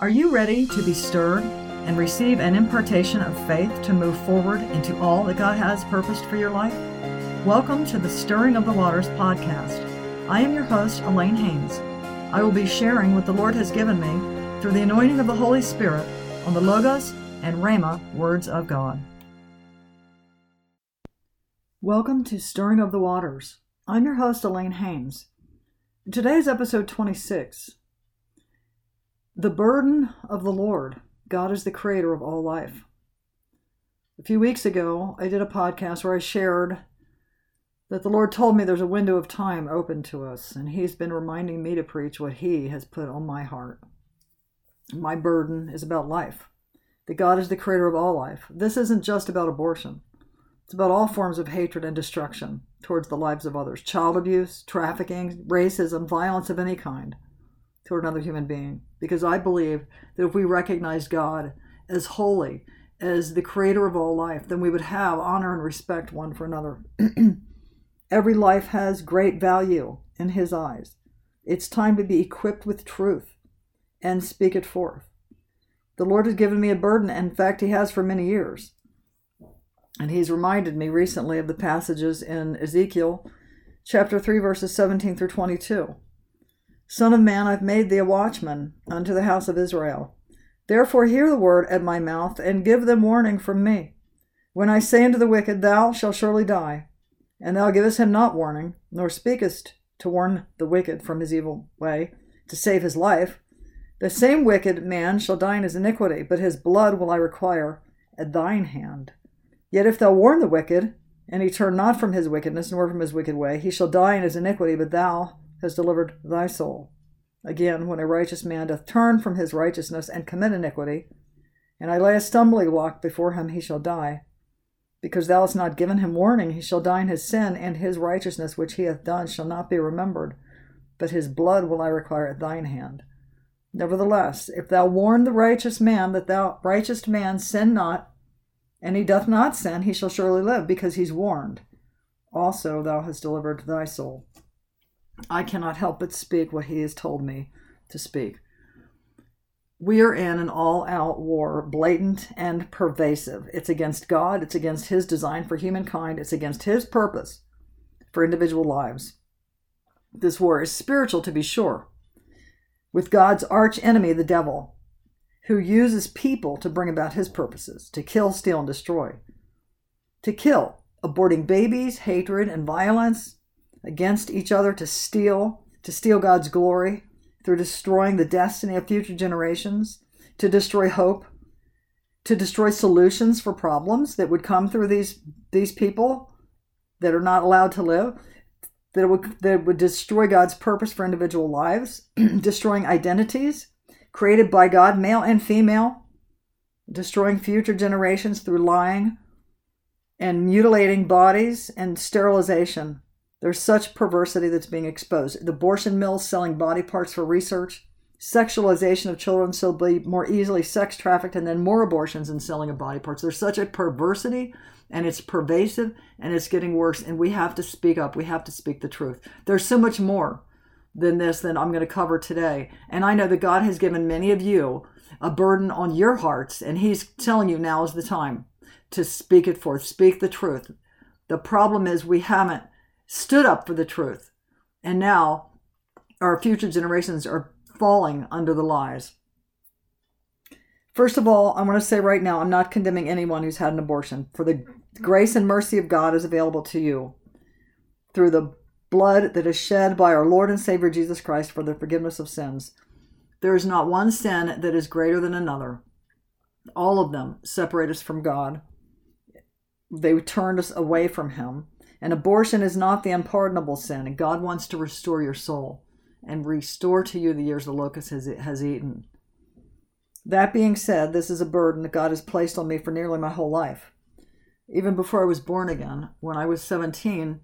Are you ready to be stirred and receive an impartation of faith to move forward into all that God has purposed for your life? Welcome to the Stirring of the Waters podcast. I am your host, Alane Haynes. I will be sharing what the Lord has given me through the anointing of the Holy Spirit on the Logos and Rhema words of God. Welcome to Stirring of the Waters. I'm your host, Alane Haynes. Today is episode 26 the burden of the Lord. God is the creator of all life. A few weeks ago, I did a podcast where I shared that the Lord told me there's a window of time open to us, and He's been reminding me to preach what He has put on my heart. My burden is about life, that God is the creator of all life. This isn't just about abortion, it's about all forms of hatred and destruction towards the lives of others child abuse, trafficking, racism, violence of any kind toward another human being because I believe that if we recognize God as holy, as the creator of all life, then we would have honor and respect one for another. Every life has great value in His eyes. It's time to be equipped with truth and speak it forth. The Lord has given me a burden. In fact, He has for many years. And He's reminded me recently of the passages in Ezekiel chapter 3, verses 17 through 22 Son of man, I've made thee a watchman unto the house of Israel. Therefore hear the word at my mouth, and give them warning from me. When I say unto the wicked, Thou shalt surely die, and thou givest him not warning, nor speakest to warn the wicked from his evil way, to save his life, the same wicked man shall die in his iniquity, but his blood will I require at thine hand. Yet if thou warn the wicked, and he turn not from his wickedness, nor from his wicked way, he shall die in his iniquity, but thou has delivered thy soul. Again, when a righteous man doth turn from his righteousness and commit iniquity, and I lay a stumbling block before him, he shall die. Because thou hast not given him warning, he shall die in his sin, and his righteousness which he hath done shall not be remembered, but his blood will I require at thine hand. Nevertheless, if thou warn the righteous man that thou righteous man sin not, and he doth not sin, he shall surely live, because he's warned. Also thou hast delivered thy soul. I cannot help but speak what he has told me to speak. We are in an all out war, blatant and pervasive. It's against God, it's against his design for humankind, it's against his purpose for individual lives. This war is spiritual, to be sure, with God's arch enemy, the devil, who uses people to bring about his purposes to kill, steal, and destroy. To kill, aborting babies, hatred, and violence, against each other to steal, to steal God's glory through destroying the destiny of future generations, to destroy hope, to destroy solutions for problems that would come through these these people that are not allowed to live, that would that would destroy God's purpose for individual lives, destroying identities created by God, male and female, destroying future generations through lying and mutilating bodies and sterilization there's such perversity that's being exposed. The abortion mills selling body parts for research, sexualization of children so they'll be more easily sex trafficked, and then more abortions and selling of body parts. There's such a perversity and it's pervasive and it's getting worse. And we have to speak up. We have to speak the truth. There's so much more than this that I'm going to cover today. And I know that God has given many of you a burden on your hearts, and He's telling you now is the time to speak it forth, speak the truth. The problem is we haven't stood up for the truth. And now our future generations are falling under the lies. First of all, I want to say right now, I'm not condemning anyone who's had an abortion. For the grace and mercy of God is available to you through the blood that is shed by our Lord and Savior Jesus Christ for the forgiveness of sins. There is not one sin that is greater than another. All of them separate us from God. They turned us away from Him. And abortion is not the unpardonable sin, and God wants to restore your soul and restore to you the years the locust has, has eaten. That being said, this is a burden that God has placed on me for nearly my whole life. Even before I was born again, when I was 17,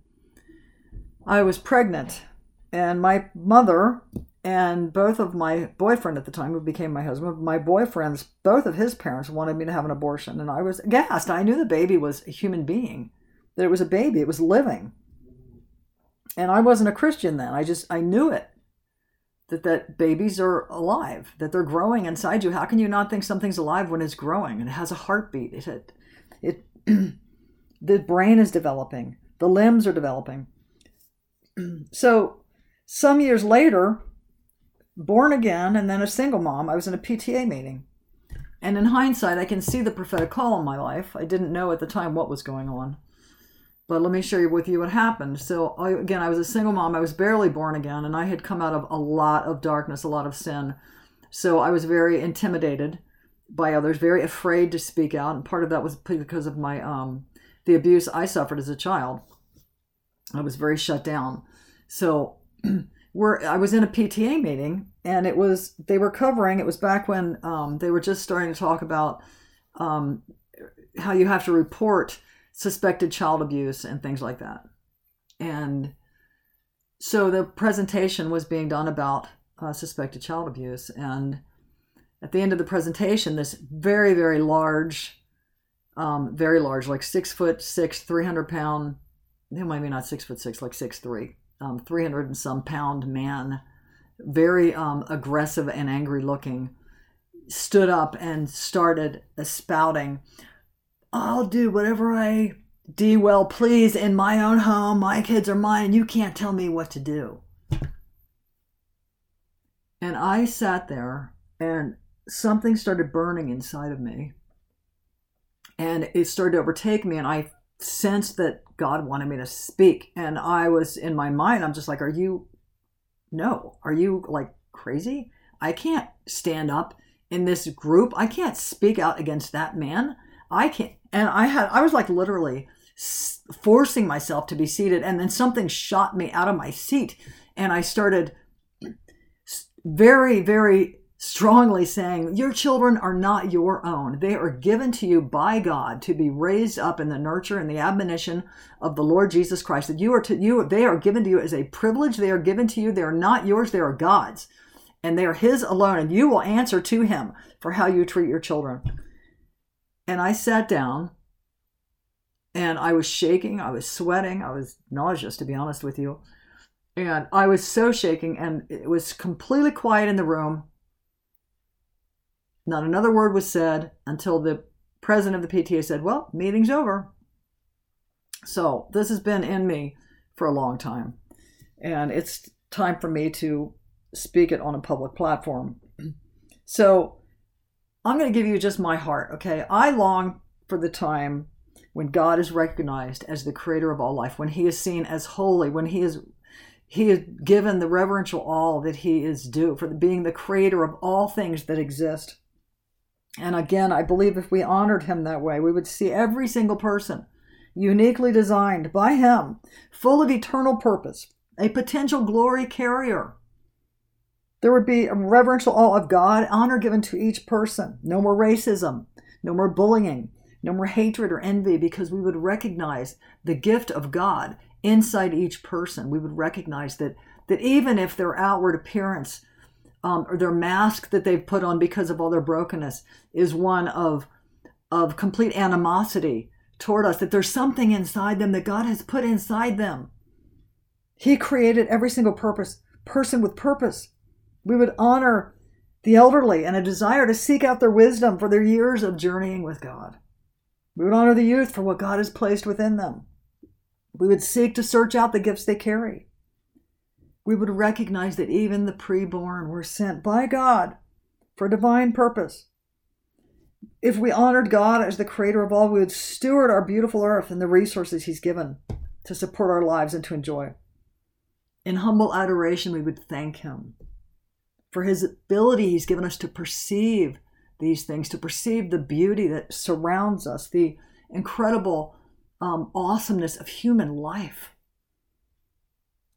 I was pregnant, and my mother and both of my boyfriend at the time, who became my husband, my boyfriends, both of his parents wanted me to have an abortion, and I was aghast. I knew the baby was a human being that it was a baby, it was living. And I wasn't a Christian then. I just I knew it. that that babies are alive, that they're growing inside you. How can you not think something's alive when it's growing and it has a heartbeat? It it, it the brain is developing, the limbs are developing. so some years later, born again and then a single mom, I was in a PTA meeting. And in hindsight, I can see the prophetic call in my life. I didn't know at the time what was going on. But let me share with you what happened. So again, I was a single mom. I was barely born again, and I had come out of a lot of darkness, a lot of sin. So I was very intimidated by others, very afraid to speak out, and part of that was because of my um, the abuse I suffered as a child. I was very shut down. So we're I was in a PTA meeting, and it was they were covering. It was back when um, they were just starting to talk about um, how you have to report suspected child abuse and things like that. And so the presentation was being done about uh, suspected child abuse. And at the end of the presentation, this very, very large, um, very large, like six foot six, 300 pound, maybe not six foot six, like six three, um, 300 and some pound man, very um, aggressive and angry looking, stood up and started spouting I'll do whatever I do well please in my own home. My kids are mine. You can't tell me what to do. And I sat there and something started burning inside of me. And it started to overtake me. And I sensed that God wanted me to speak. And I was in my mind, I'm just like, Are you, no, are you like crazy? I can't stand up in this group. I can't speak out against that man. I can't. And I had, I was like literally forcing myself to be seated. And then something shot me out of my seat. And I started very, very strongly saying, Your children are not your own. They are given to you by God to be raised up in the nurture and the admonition of the Lord Jesus Christ. That you are to you, they are given to you as a privilege. They are given to you. They are not yours, they are God's. And they are His alone. And you will answer to Him for how you treat your children. And I sat down and I was shaking, I was sweating, I was nauseous, to be honest with you. And I was so shaking, and it was completely quiet in the room. Not another word was said until the president of the PTA said, Well, meeting's over. So this has been in me for a long time. And it's time for me to speak it on a public platform. So I'm going to give you just my heart, okay? I long for the time when God is recognized as the creator of all life, when he is seen as holy, when he is he is given the reverential awe that he is due for being the creator of all things that exist. And again, I believe if we honored him that way, we would see every single person uniquely designed by him, full of eternal purpose, a potential glory carrier. There would be a reverential awe of God, honor given to each person, no more racism, no more bullying, no more hatred or envy, because we would recognize the gift of God inside each person. We would recognize that that even if their outward appearance um, or their mask that they've put on because of all their brokenness is one of of complete animosity toward us, that there's something inside them that God has put inside them. He created every single purpose person with purpose. We would honor the elderly and a desire to seek out their wisdom for their years of journeying with God. We would honor the youth for what God has placed within them. We would seek to search out the gifts they carry. We would recognize that even the preborn were sent by God for divine purpose. If we honored God as the creator of all, we would steward our beautiful earth and the resources He's given to support our lives and to enjoy. In humble adoration, we would thank Him for His ability He's given us to perceive these things, to perceive the beauty that surrounds us, the incredible um, awesomeness of human life.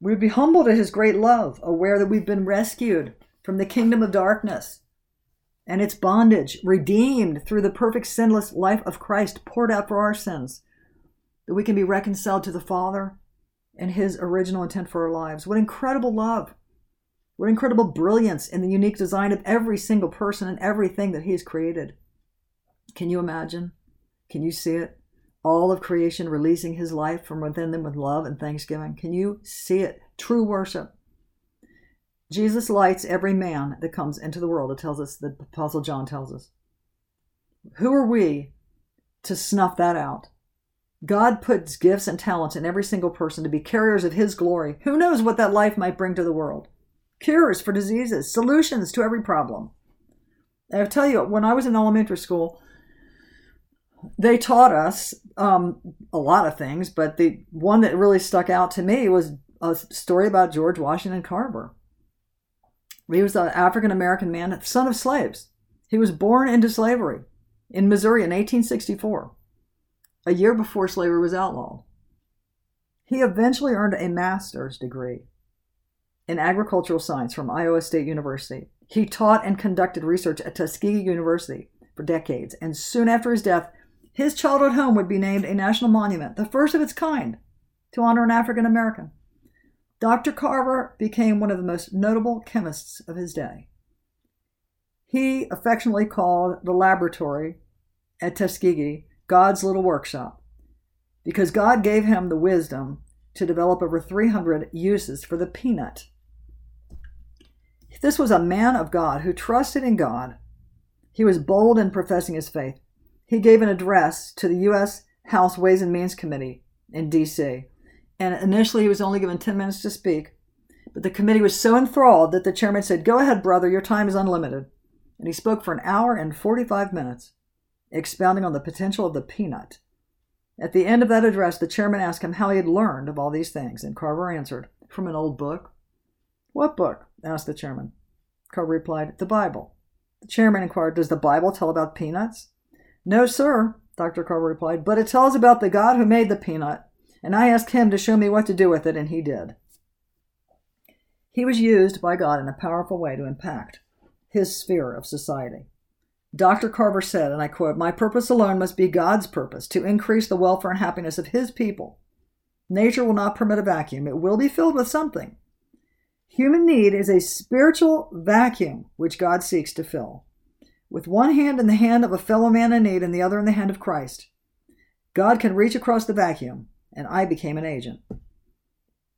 We would be humbled at his great love, aware that we've been rescued from the kingdom of darkness and its bondage, redeemed through the perfect sinless life of Christ poured out for our sins, that we can be reconciled to the Father and his original intent for our lives. What incredible love! What incredible brilliance in the unique design of every single person and everything that He has created. Can you imagine? Can you see it? All of creation releasing His life from within them with love and thanksgiving. Can you see it? True worship. Jesus lights every man that comes into the world. It tells us, the Apostle John tells us. Who are we to snuff that out? God puts gifts and talents in every single person to be carriers of His glory. Who knows what that life might bring to the world? Cures for diseases, solutions to every problem. I'll tell you, when I was in elementary school, they taught us um, a lot of things, but the one that really stuck out to me was a story about George Washington Carver. He was an African American man, son of slaves. He was born into slavery in Missouri in 1864, a year before slavery was outlawed. He eventually earned a master's degree in agricultural science from Iowa State University. He taught and conducted research at Tuskegee University for decades, and soon after his death, his childhood home would be named a national monument, the first of its kind, to honor an African American. Dr. Carver became one of the most notable chemists of his day. He affectionately called the laboratory at Tuskegee God's little workshop because God gave him the wisdom to develop over 300 uses for the peanut. This was a man of God who trusted in God. He was bold in professing his faith. He gave an address to the U.S. House Ways and Means Committee in D.C. And initially, he was only given 10 minutes to speak. But the committee was so enthralled that the chairman said, Go ahead, brother, your time is unlimited. And he spoke for an hour and 45 minutes, expounding on the potential of the peanut. At the end of that address, the chairman asked him how he had learned of all these things, and Carver answered, From an old book. What book? Asked the chairman. Carver replied, The Bible. The chairman inquired, Does the Bible tell about peanuts? No, sir, Dr. Carver replied, but it tells about the God who made the peanut and I asked him to show me what to do with it, and he did. He was used by God in a powerful way to impact his sphere of society. Dr. Carver said, and I quote, My purpose alone must be God's purpose to increase the welfare and happiness of his people. Nature will not permit a vacuum, it will be filled with something. Human need is a spiritual vacuum which God seeks to fill. With one hand in the hand of a fellow man in need and the other in the hand of Christ, God can reach across the vacuum and I became an agent.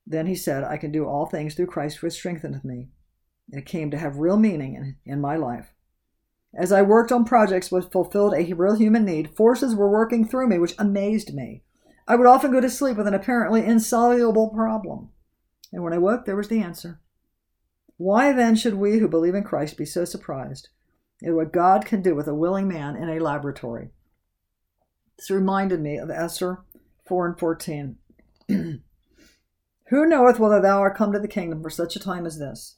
Then he said, I can do all things through Christ which strengtheneth me. And It came to have real meaning in, in my life. As I worked on projects which fulfilled a real human need, forces were working through me which amazed me. I would often go to sleep with an apparently insoluble problem. And when I woke, there was the answer. Why then should we who believe in Christ be so surprised at what God can do with a willing man in a laboratory? This reminded me of Esther 4 and 14. Who knoweth whether thou art come to the kingdom for such a time as this?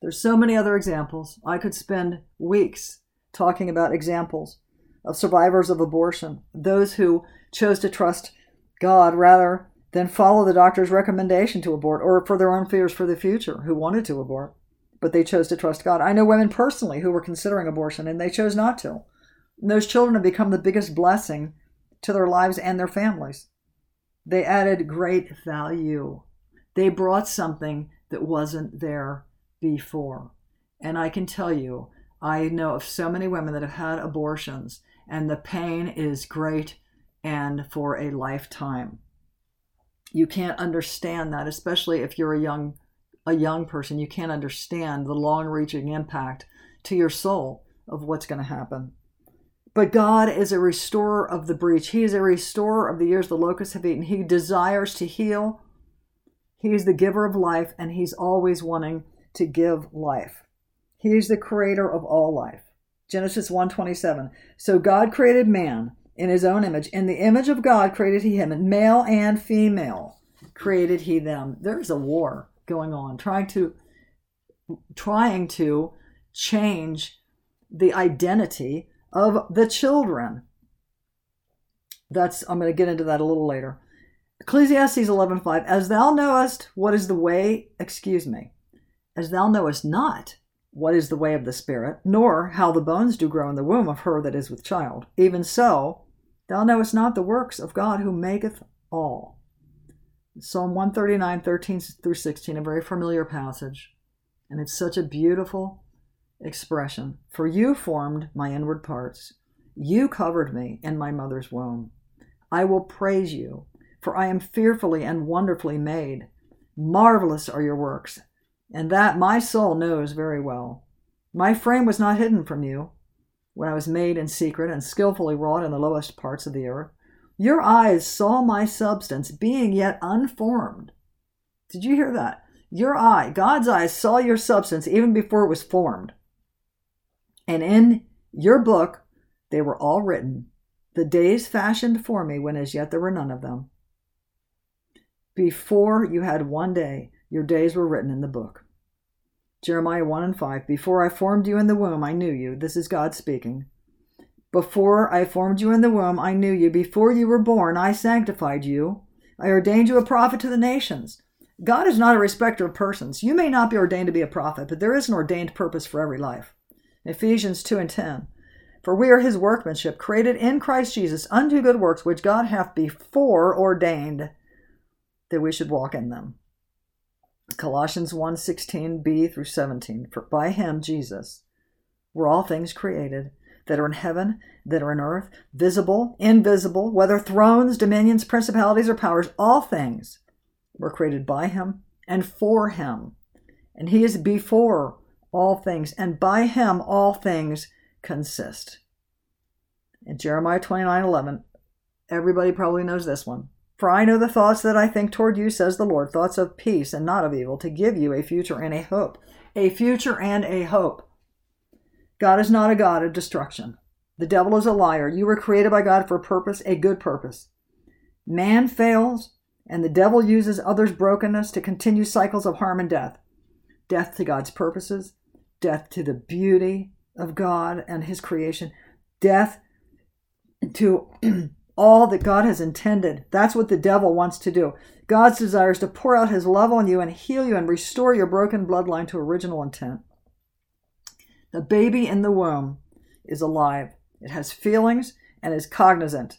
There's so many other examples. I could spend weeks talking about examples of survivors of abortion, those who chose to trust God rather than follow the doctor's recommendation to abort or for their own fears for the future, who wanted to abort, but they chose to trust God. I know women personally who were considering abortion and they chose not to. And those children have become the biggest blessing to their lives and their families. They added great value. They brought something that wasn't there before. And I can tell you, I know of so many women that have had abortions, and the pain is great and for a lifetime. You can't understand that, especially if you're a young a young person. You can't understand the long-reaching impact to your soul of what's going to happen. But God is a restorer of the breach. He is a restorer of the years the locusts have eaten. He desires to heal. He is the giver of life, and He's always wanting to give life. He is the creator of all life. Genesis 1:27. So God created man in his own image. In the image of God created he him, and male and female created he them. There is a war going on, trying to trying to change the identity of the children. That's I'm going to get into that a little later. Ecclesiastes 11:5 As thou knowest what is the way, excuse me, as thou knowest not what is the way of the spirit, nor how the bones do grow in the womb of her that is with child, even so thou knowest not the works of God who maketh all. Psalm 139, 13 through 16, a very familiar passage. And it's such a beautiful expression. For you formed my inward parts. You covered me in my mother's womb. I will praise you, for I am fearfully and wonderfully made. Marvelous are your works, and that my soul knows very well. My frame was not hidden from you when I was made in secret and skillfully wrought in the lowest parts of the earth. Your eyes saw my substance being yet unformed. Did you hear that? Your eye, God's eyes, saw your substance even before it was formed. And in your book, they were all written, the days fashioned for me when as yet there were none of them. Before you had one day, your days were written in the book. Jeremiah 1 and 5. Before I formed you in the womb, I knew you. This is God speaking. Before I formed you in the womb, I knew you. Before you were born, I sanctified you. I ordained you a prophet to the nations. God is not a respecter of persons. You may not be ordained to be a prophet, but there is an ordained purpose for every life. Ephesians 2 and 10. For we are his workmanship, created in Christ Jesus unto good works, which God hath before ordained that we should walk in them. Colossians 1 16b through 17. For by him, Jesus, were all things created that are in heaven, that are in earth, visible, invisible, whether thrones, dominions, principalities, or powers, all things were created by him and for him. And he is before all things, and by him all things consist. In Jeremiah 29 11, everybody probably knows this one. For I know the thoughts that I think toward you, says the Lord, thoughts of peace and not of evil, to give you a future and a hope. A future and a hope. God is not a God of destruction. The devil is a liar. You were created by God for a purpose, a good purpose. Man fails, and the devil uses others' brokenness to continue cycles of harm and death. Death to God's purposes, death to the beauty of God and his creation, death to all that God has intended. That's what the devil wants to do. God's desire is to pour out his love on you and heal you and restore your broken bloodline to original intent. The baby in the womb is alive. It has feelings and is cognizant.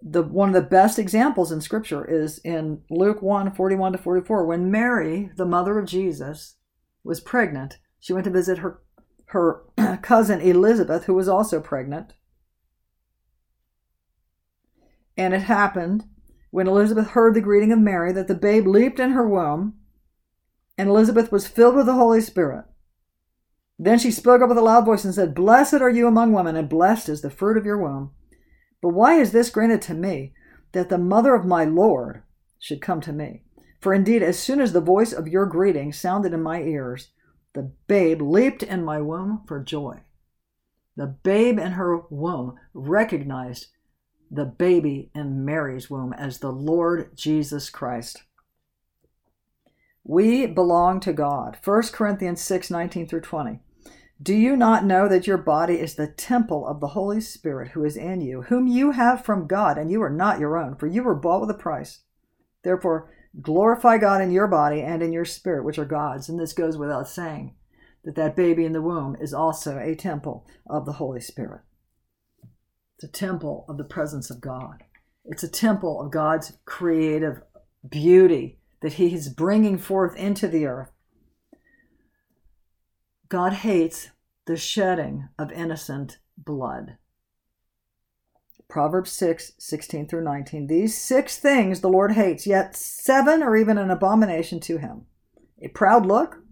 The one of the best examples in scripture is in Luke 1, 41 to 44. When Mary, the mother of Jesus, was pregnant, she went to visit her her cousin Elizabeth, who was also pregnant. And it happened when Elizabeth heard the greeting of Mary that the babe leaped in her womb, and Elizabeth was filled with the Holy Spirit. Then she spoke up with a loud voice and said, Blessed are you among women, and blessed is the fruit of your womb. But why is this granted to me, that the mother of my Lord should come to me? For indeed, as soon as the voice of your greeting sounded in my ears, the babe leaped in my womb for joy. The babe in her womb recognized the baby in Mary's womb as the Lord Jesus Christ. We belong to God. 1 Corinthians 6 19 through 20. Do you not know that your body is the temple of the Holy Spirit who is in you, whom you have from God, and you are not your own, for you were bought with a price? Therefore, glorify God in your body and in your spirit, which are God's. And this goes without saying that that baby in the womb is also a temple of the Holy Spirit. It's a temple of the presence of God. It's a temple of God's creative beauty that He is bringing forth into the earth. God hates the shedding of innocent blood. Proverbs 6, 16 through 19. These six things the Lord hates, yet seven are even an abomination to him a proud look,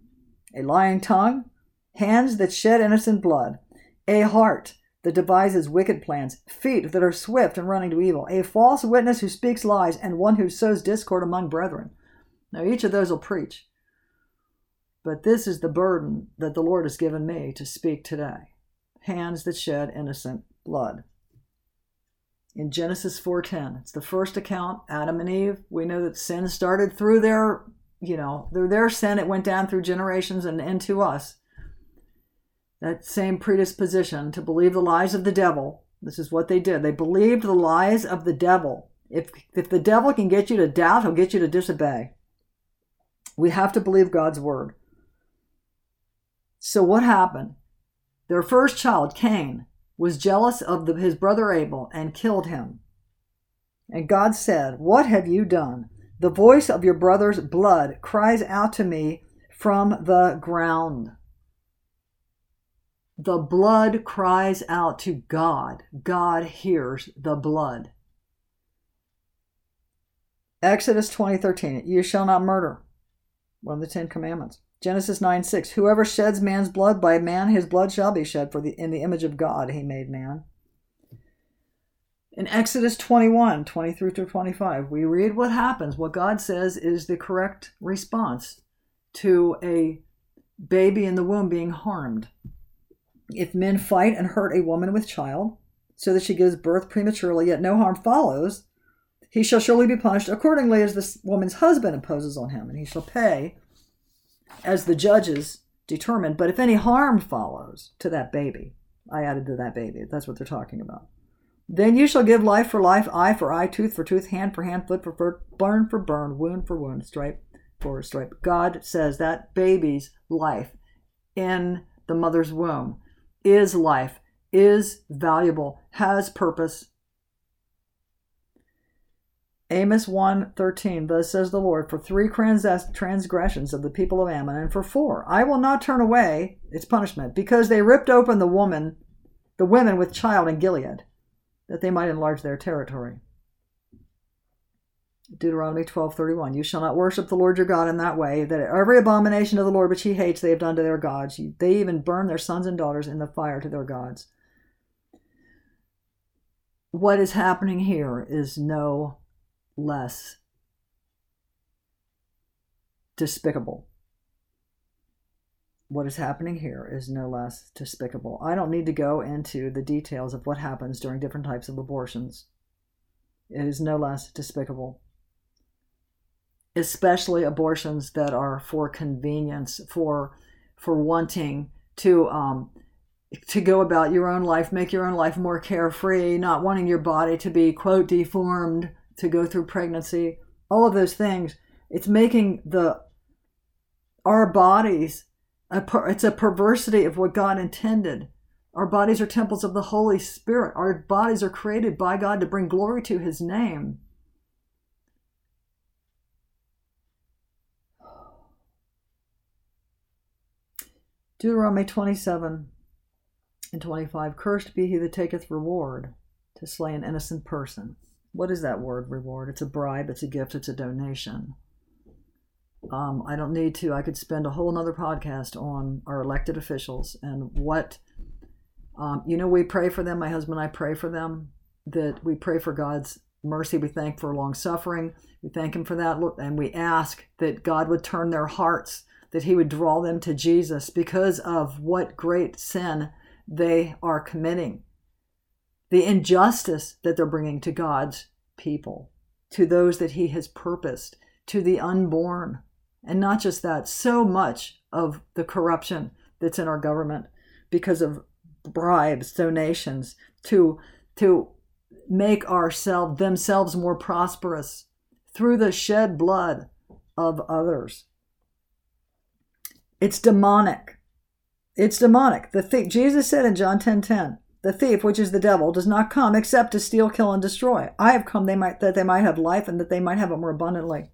a lying tongue, hands that shed innocent blood, a heart that devises wicked plans, feet that are swift and running to evil, a false witness who speaks lies, and one who sows discord among brethren. Now, each of those will preach. But this is the burden that the Lord has given me to speak today hands that shed innocent blood. In Genesis 4:10, it's the first account Adam and Eve. We know that sin started through their, you know, through their sin it went down through generations and into us that same predisposition to believe the lies of the devil. This is what they did. They believed the lies of the devil. If, if the devil can get you to doubt, he'll get you to disobey. We have to believe God's word. So, what happened? Their first child, Cain, was jealous of the, his brother Abel and killed him. And God said, What have you done? The voice of your brother's blood cries out to me from the ground. The blood cries out to God. God hears the blood. Exodus 20:13 You shall not murder. one of the Ten Commandments. Genesis 9 6. Whoever sheds man's blood, by man his blood shall be shed, for the, in the image of God he made man. In Exodus 21 23 to 25, we read what happens. What God says is the correct response to a baby in the womb being harmed. If men fight and hurt a woman with child, so that she gives birth prematurely, yet no harm follows, he shall surely be punished accordingly as this woman's husband imposes on him, and he shall pay as the judges determine. But if any harm follows to that baby, I added to that baby, that's what they're talking about. Then you shall give life for life, eye for eye, tooth for tooth, hand for hand, foot for foot, burn for burn, wound for wound, stripe for stripe. God says that baby's life in the mother's womb is life, is valuable, has purpose. Amos 1:13 Thus says the Lord for three transgressions of the people of Ammon and for four I will not turn away its punishment because they ripped open the woman the women with child in Gilead that they might enlarge their territory. Deuteronomy 12:31 You shall not worship the Lord your God in that way that every abomination of the Lord which he hates they have done to their gods they even burn their sons and daughters in the fire to their gods. What is happening here is no less despicable. What is happening here is no less despicable. I don't need to go into the details of what happens during different types of abortions. It is no less despicable. Especially abortions that are for convenience, for for wanting to um, to go about your own life, make your own life more carefree, not wanting your body to be quote deformed to go through pregnancy, all of those things. It's making the our bodies a per, it's a perversity of what God intended. Our bodies are temples of the Holy Spirit. Our bodies are created by God to bring glory to His name. Deuteronomy 27 and 25 Cursed be he that taketh reward to slay an innocent person. What is that word, reward? It's a bribe, it's a gift, it's a donation. Um, I don't need to. I could spend a whole another podcast on our elected officials and what, um, you know, we pray for them. My husband and I pray for them, that we pray for God's mercy. We thank for long suffering. We thank Him for that. And we ask that God would turn their hearts, that He would draw them to Jesus because of what great sin they are committing, the injustice that they're bringing to God's people, to those that He has purposed, to the unborn. And not just that, so much of the corruption that's in our government because of bribes, donations, to, to make ourselves themselves more prosperous through the shed blood of others. It's demonic. It's demonic. The thief, Jesus said in John 10 10, the thief, which is the devil, does not come except to steal, kill, and destroy. I have come they might, that they might have life and that they might have it more abundantly.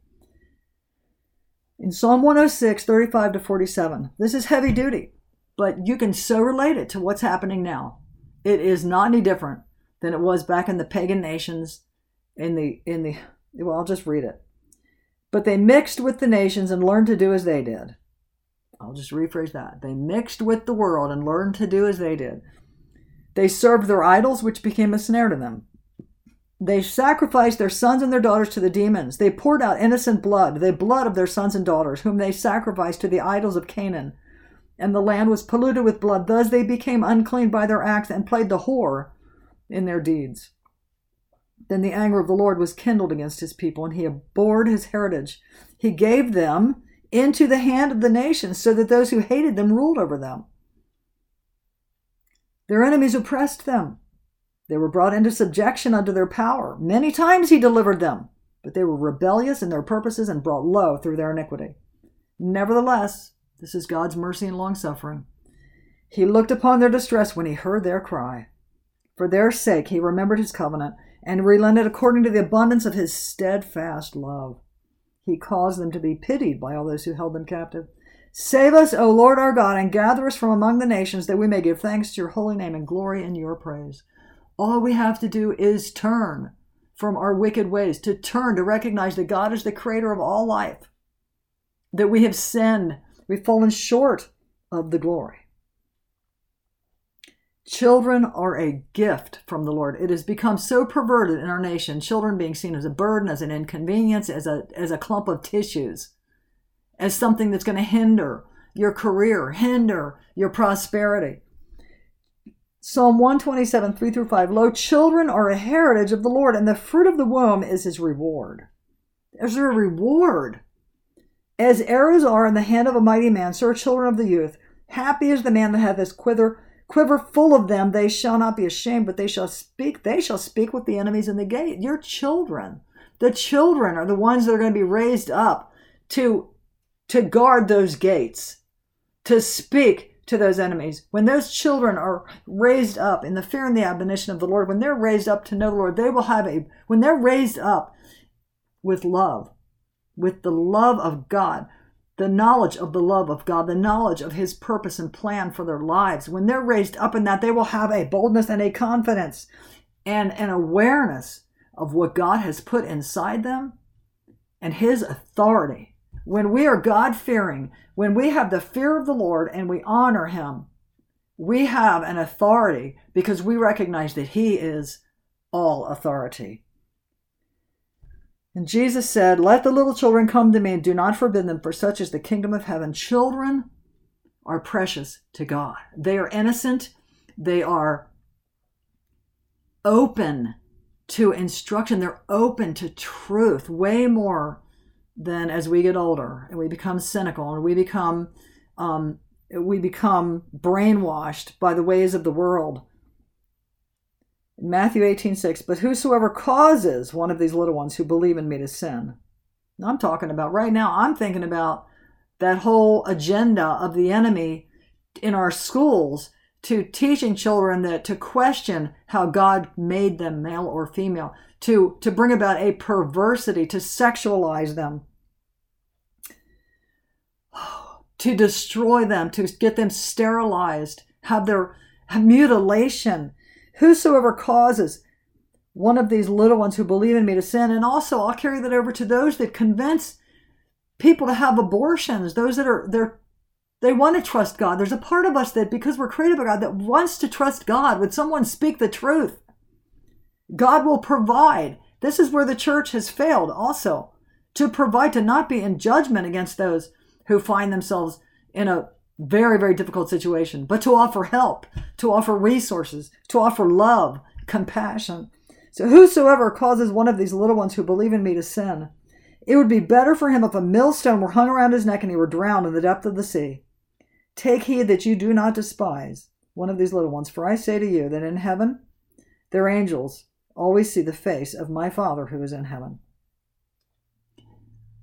In Psalm 106, 35 to 47, this is heavy duty, but you can so relate it to what's happening now. It is not any different than it was back in the pagan nations in the in the well, I'll just read it. But they mixed with the nations and learned to do as they did. I'll just rephrase that. They mixed with the world and learned to do as they did. They served their idols, which became a snare to them. They sacrificed their sons and their daughters to the demons. They poured out innocent blood, the blood of their sons and daughters, whom they sacrificed to the idols of Canaan. And the land was polluted with blood. Thus they became unclean by their acts and played the whore in their deeds. Then the anger of the Lord was kindled against his people, and he abhorred his heritage. He gave them into the hand of the nations, so that those who hated them ruled over them. Their enemies oppressed them. They were brought into subjection under their power. Many times he delivered them, but they were rebellious in their purposes and brought low through their iniquity. Nevertheless, this is God's mercy and longsuffering. He looked upon their distress when he heard their cry. For their sake he remembered his covenant and relented according to the abundance of his steadfast love. He caused them to be pitied by all those who held them captive. Save us, O Lord our God, and gather us from among the nations, that we may give thanks to your holy name and glory in your praise. All we have to do is turn from our wicked ways, to turn, to recognize that God is the creator of all life, that we have sinned, we've fallen short of the glory. Children are a gift from the Lord. It has become so perverted in our nation, children being seen as a burden, as an inconvenience, as a, as a clump of tissues, as something that's going to hinder your career, hinder your prosperity. Psalm 127, 3 through 5. Lo, children are a heritage of the Lord, and the fruit of the womb is his reward. There's a reward. As arrows are in the hand of a mighty man, so are children of the youth. Happy is the man that hath his quiver quiver full of them they shall not be ashamed but they shall speak they shall speak with the enemies in the gate. Your children the children are the ones that are going to be raised up to to guard those gates to speak to those enemies. When those children are raised up in the fear and the admonition of the lord when they're raised up to know the lord they will have a when they're raised up with love with the love of god the knowledge of the love of God, the knowledge of His purpose and plan for their lives. When they're raised up in that, they will have a boldness and a confidence and an awareness of what God has put inside them and His authority. When we are God fearing, when we have the fear of the Lord and we honor Him, we have an authority because we recognize that He is all authority. And Jesus said, Let the little children come to me and do not forbid them, for such is the kingdom of heaven. Children are precious to God. They are innocent. They are open to instruction. They're open to truth way more than as we get older and we become cynical and we become um, we become brainwashed by the ways of the world Matthew 18, 6, but whosoever causes one of these little ones who believe in me to sin. I'm talking about right now, I'm thinking about that whole agenda of the enemy in our schools to teaching children that to question how God made them male or female, to, to bring about a perversity, to sexualize them, to destroy them, to get them sterilized, have their have mutilation, Whosoever causes one of these little ones who believe in me to sin, and also I'll carry that over to those that convince people to have abortions, those that are they're they want to trust God. There's a part of us that, because we're created by God, that wants to trust God. Would someone speak the truth? God will provide. This is where the church has failed also to provide, to not be in judgment against those who find themselves in a very, very difficult situation, but to offer help, to offer resources, to offer love, compassion. So, whosoever causes one of these little ones who believe in me to sin, it would be better for him if a millstone were hung around his neck and he were drowned in the depth of the sea. Take heed that you do not despise one of these little ones, for I say to you that in heaven their angels always see the face of my Father who is in heaven.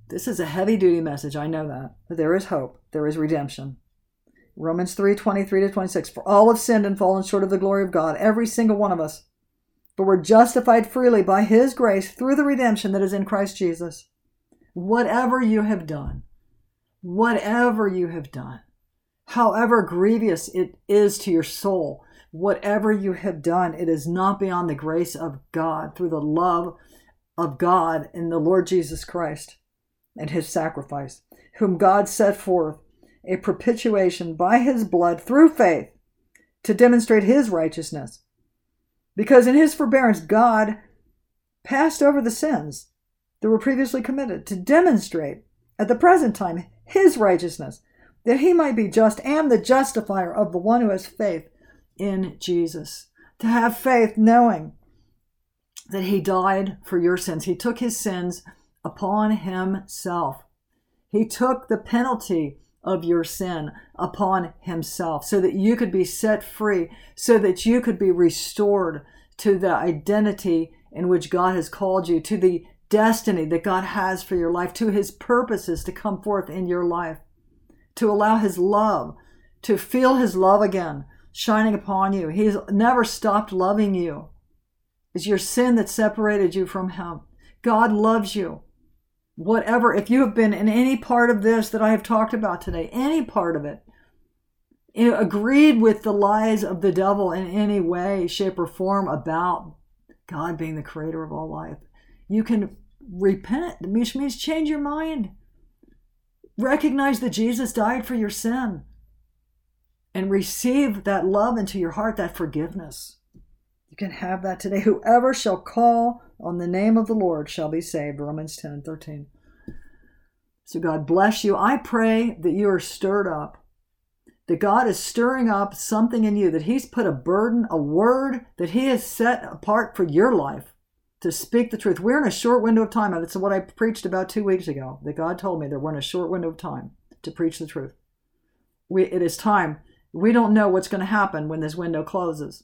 This is a heavy duty message, I know that, but there is hope, there is redemption. Romans 3 23 to 26. For all have sinned and fallen short of the glory of God, every single one of us. But we're justified freely by His grace through the redemption that is in Christ Jesus. Whatever you have done, whatever you have done, however grievous it is to your soul, whatever you have done, it is not beyond the grace of God through the love of God in the Lord Jesus Christ and His sacrifice, whom God set forth a propitiation by his blood through faith to demonstrate his righteousness. Because in his forbearance, God passed over the sins that were previously committed to demonstrate at the present time his righteousness, that he might be just and the justifier of the one who has faith in Jesus. To have faith knowing that he died for your sins, he took his sins upon himself. He took the penalty of your sin upon himself so that you could be set free, so that you could be restored to the identity in which God has called you, to the destiny that God has for your life, to his purposes to come forth in your life, to allow his love, to feel his love again shining upon you. He's never stopped loving you. It's your sin that separated you from him. God loves you whatever, if you have been in any part of this that I have talked about today, any part of it, agreed with the lies of the devil in any way, shape, or form about God being the creator of all life, you can repent, which means change your mind. Recognize that Jesus died for your sin and receive that love into your heart, that forgiveness. Can have that today. Whoever shall call on the name of the Lord shall be saved. Romans 10 and 13. So God bless you. I pray that you are stirred up, that God is stirring up something in you, that He's put a burden, a word that He has set apart for your life to speak the truth. We're in a short window of time. That's what I preached about two weeks ago, that God told me that we're in a short window of time to preach the truth. We, it is time. We don't know what's going to happen when this window closes.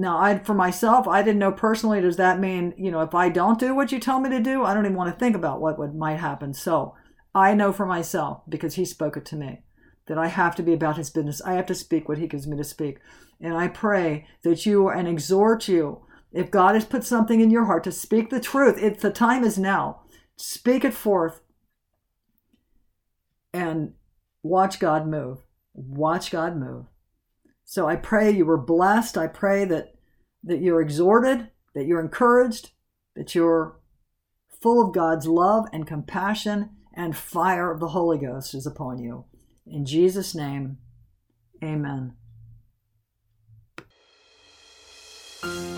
Now, I for myself, I didn't know personally. Does that mean you know if I don't do what you tell me to do, I don't even want to think about what would might happen. So I know for myself because He spoke it to me that I have to be about His business. I have to speak what He gives me to speak, and I pray that you and exhort you. If God has put something in your heart to speak the truth, if the time is now. Speak it forth, and watch God move. Watch God move. So I pray you were blessed. I pray that that you're exhorted, that you're encouraged, that you're full of God's love and compassion and fire of the Holy Ghost is upon you. In Jesus' name, amen.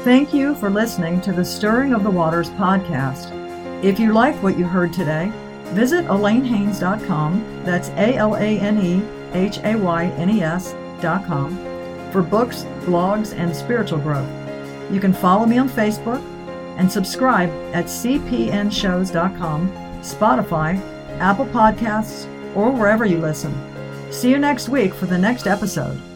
Thank you for listening to the Stirring of the Waters podcast. If you liked what you heard today, visit AlaneHaynes.com. That's A L A N E H A Y N E S.com for books, blogs, and spiritual growth. You can follow me on Facebook and subscribe at cpnshows.com, Spotify, Apple Podcasts, or wherever you listen. See you next week for the next episode.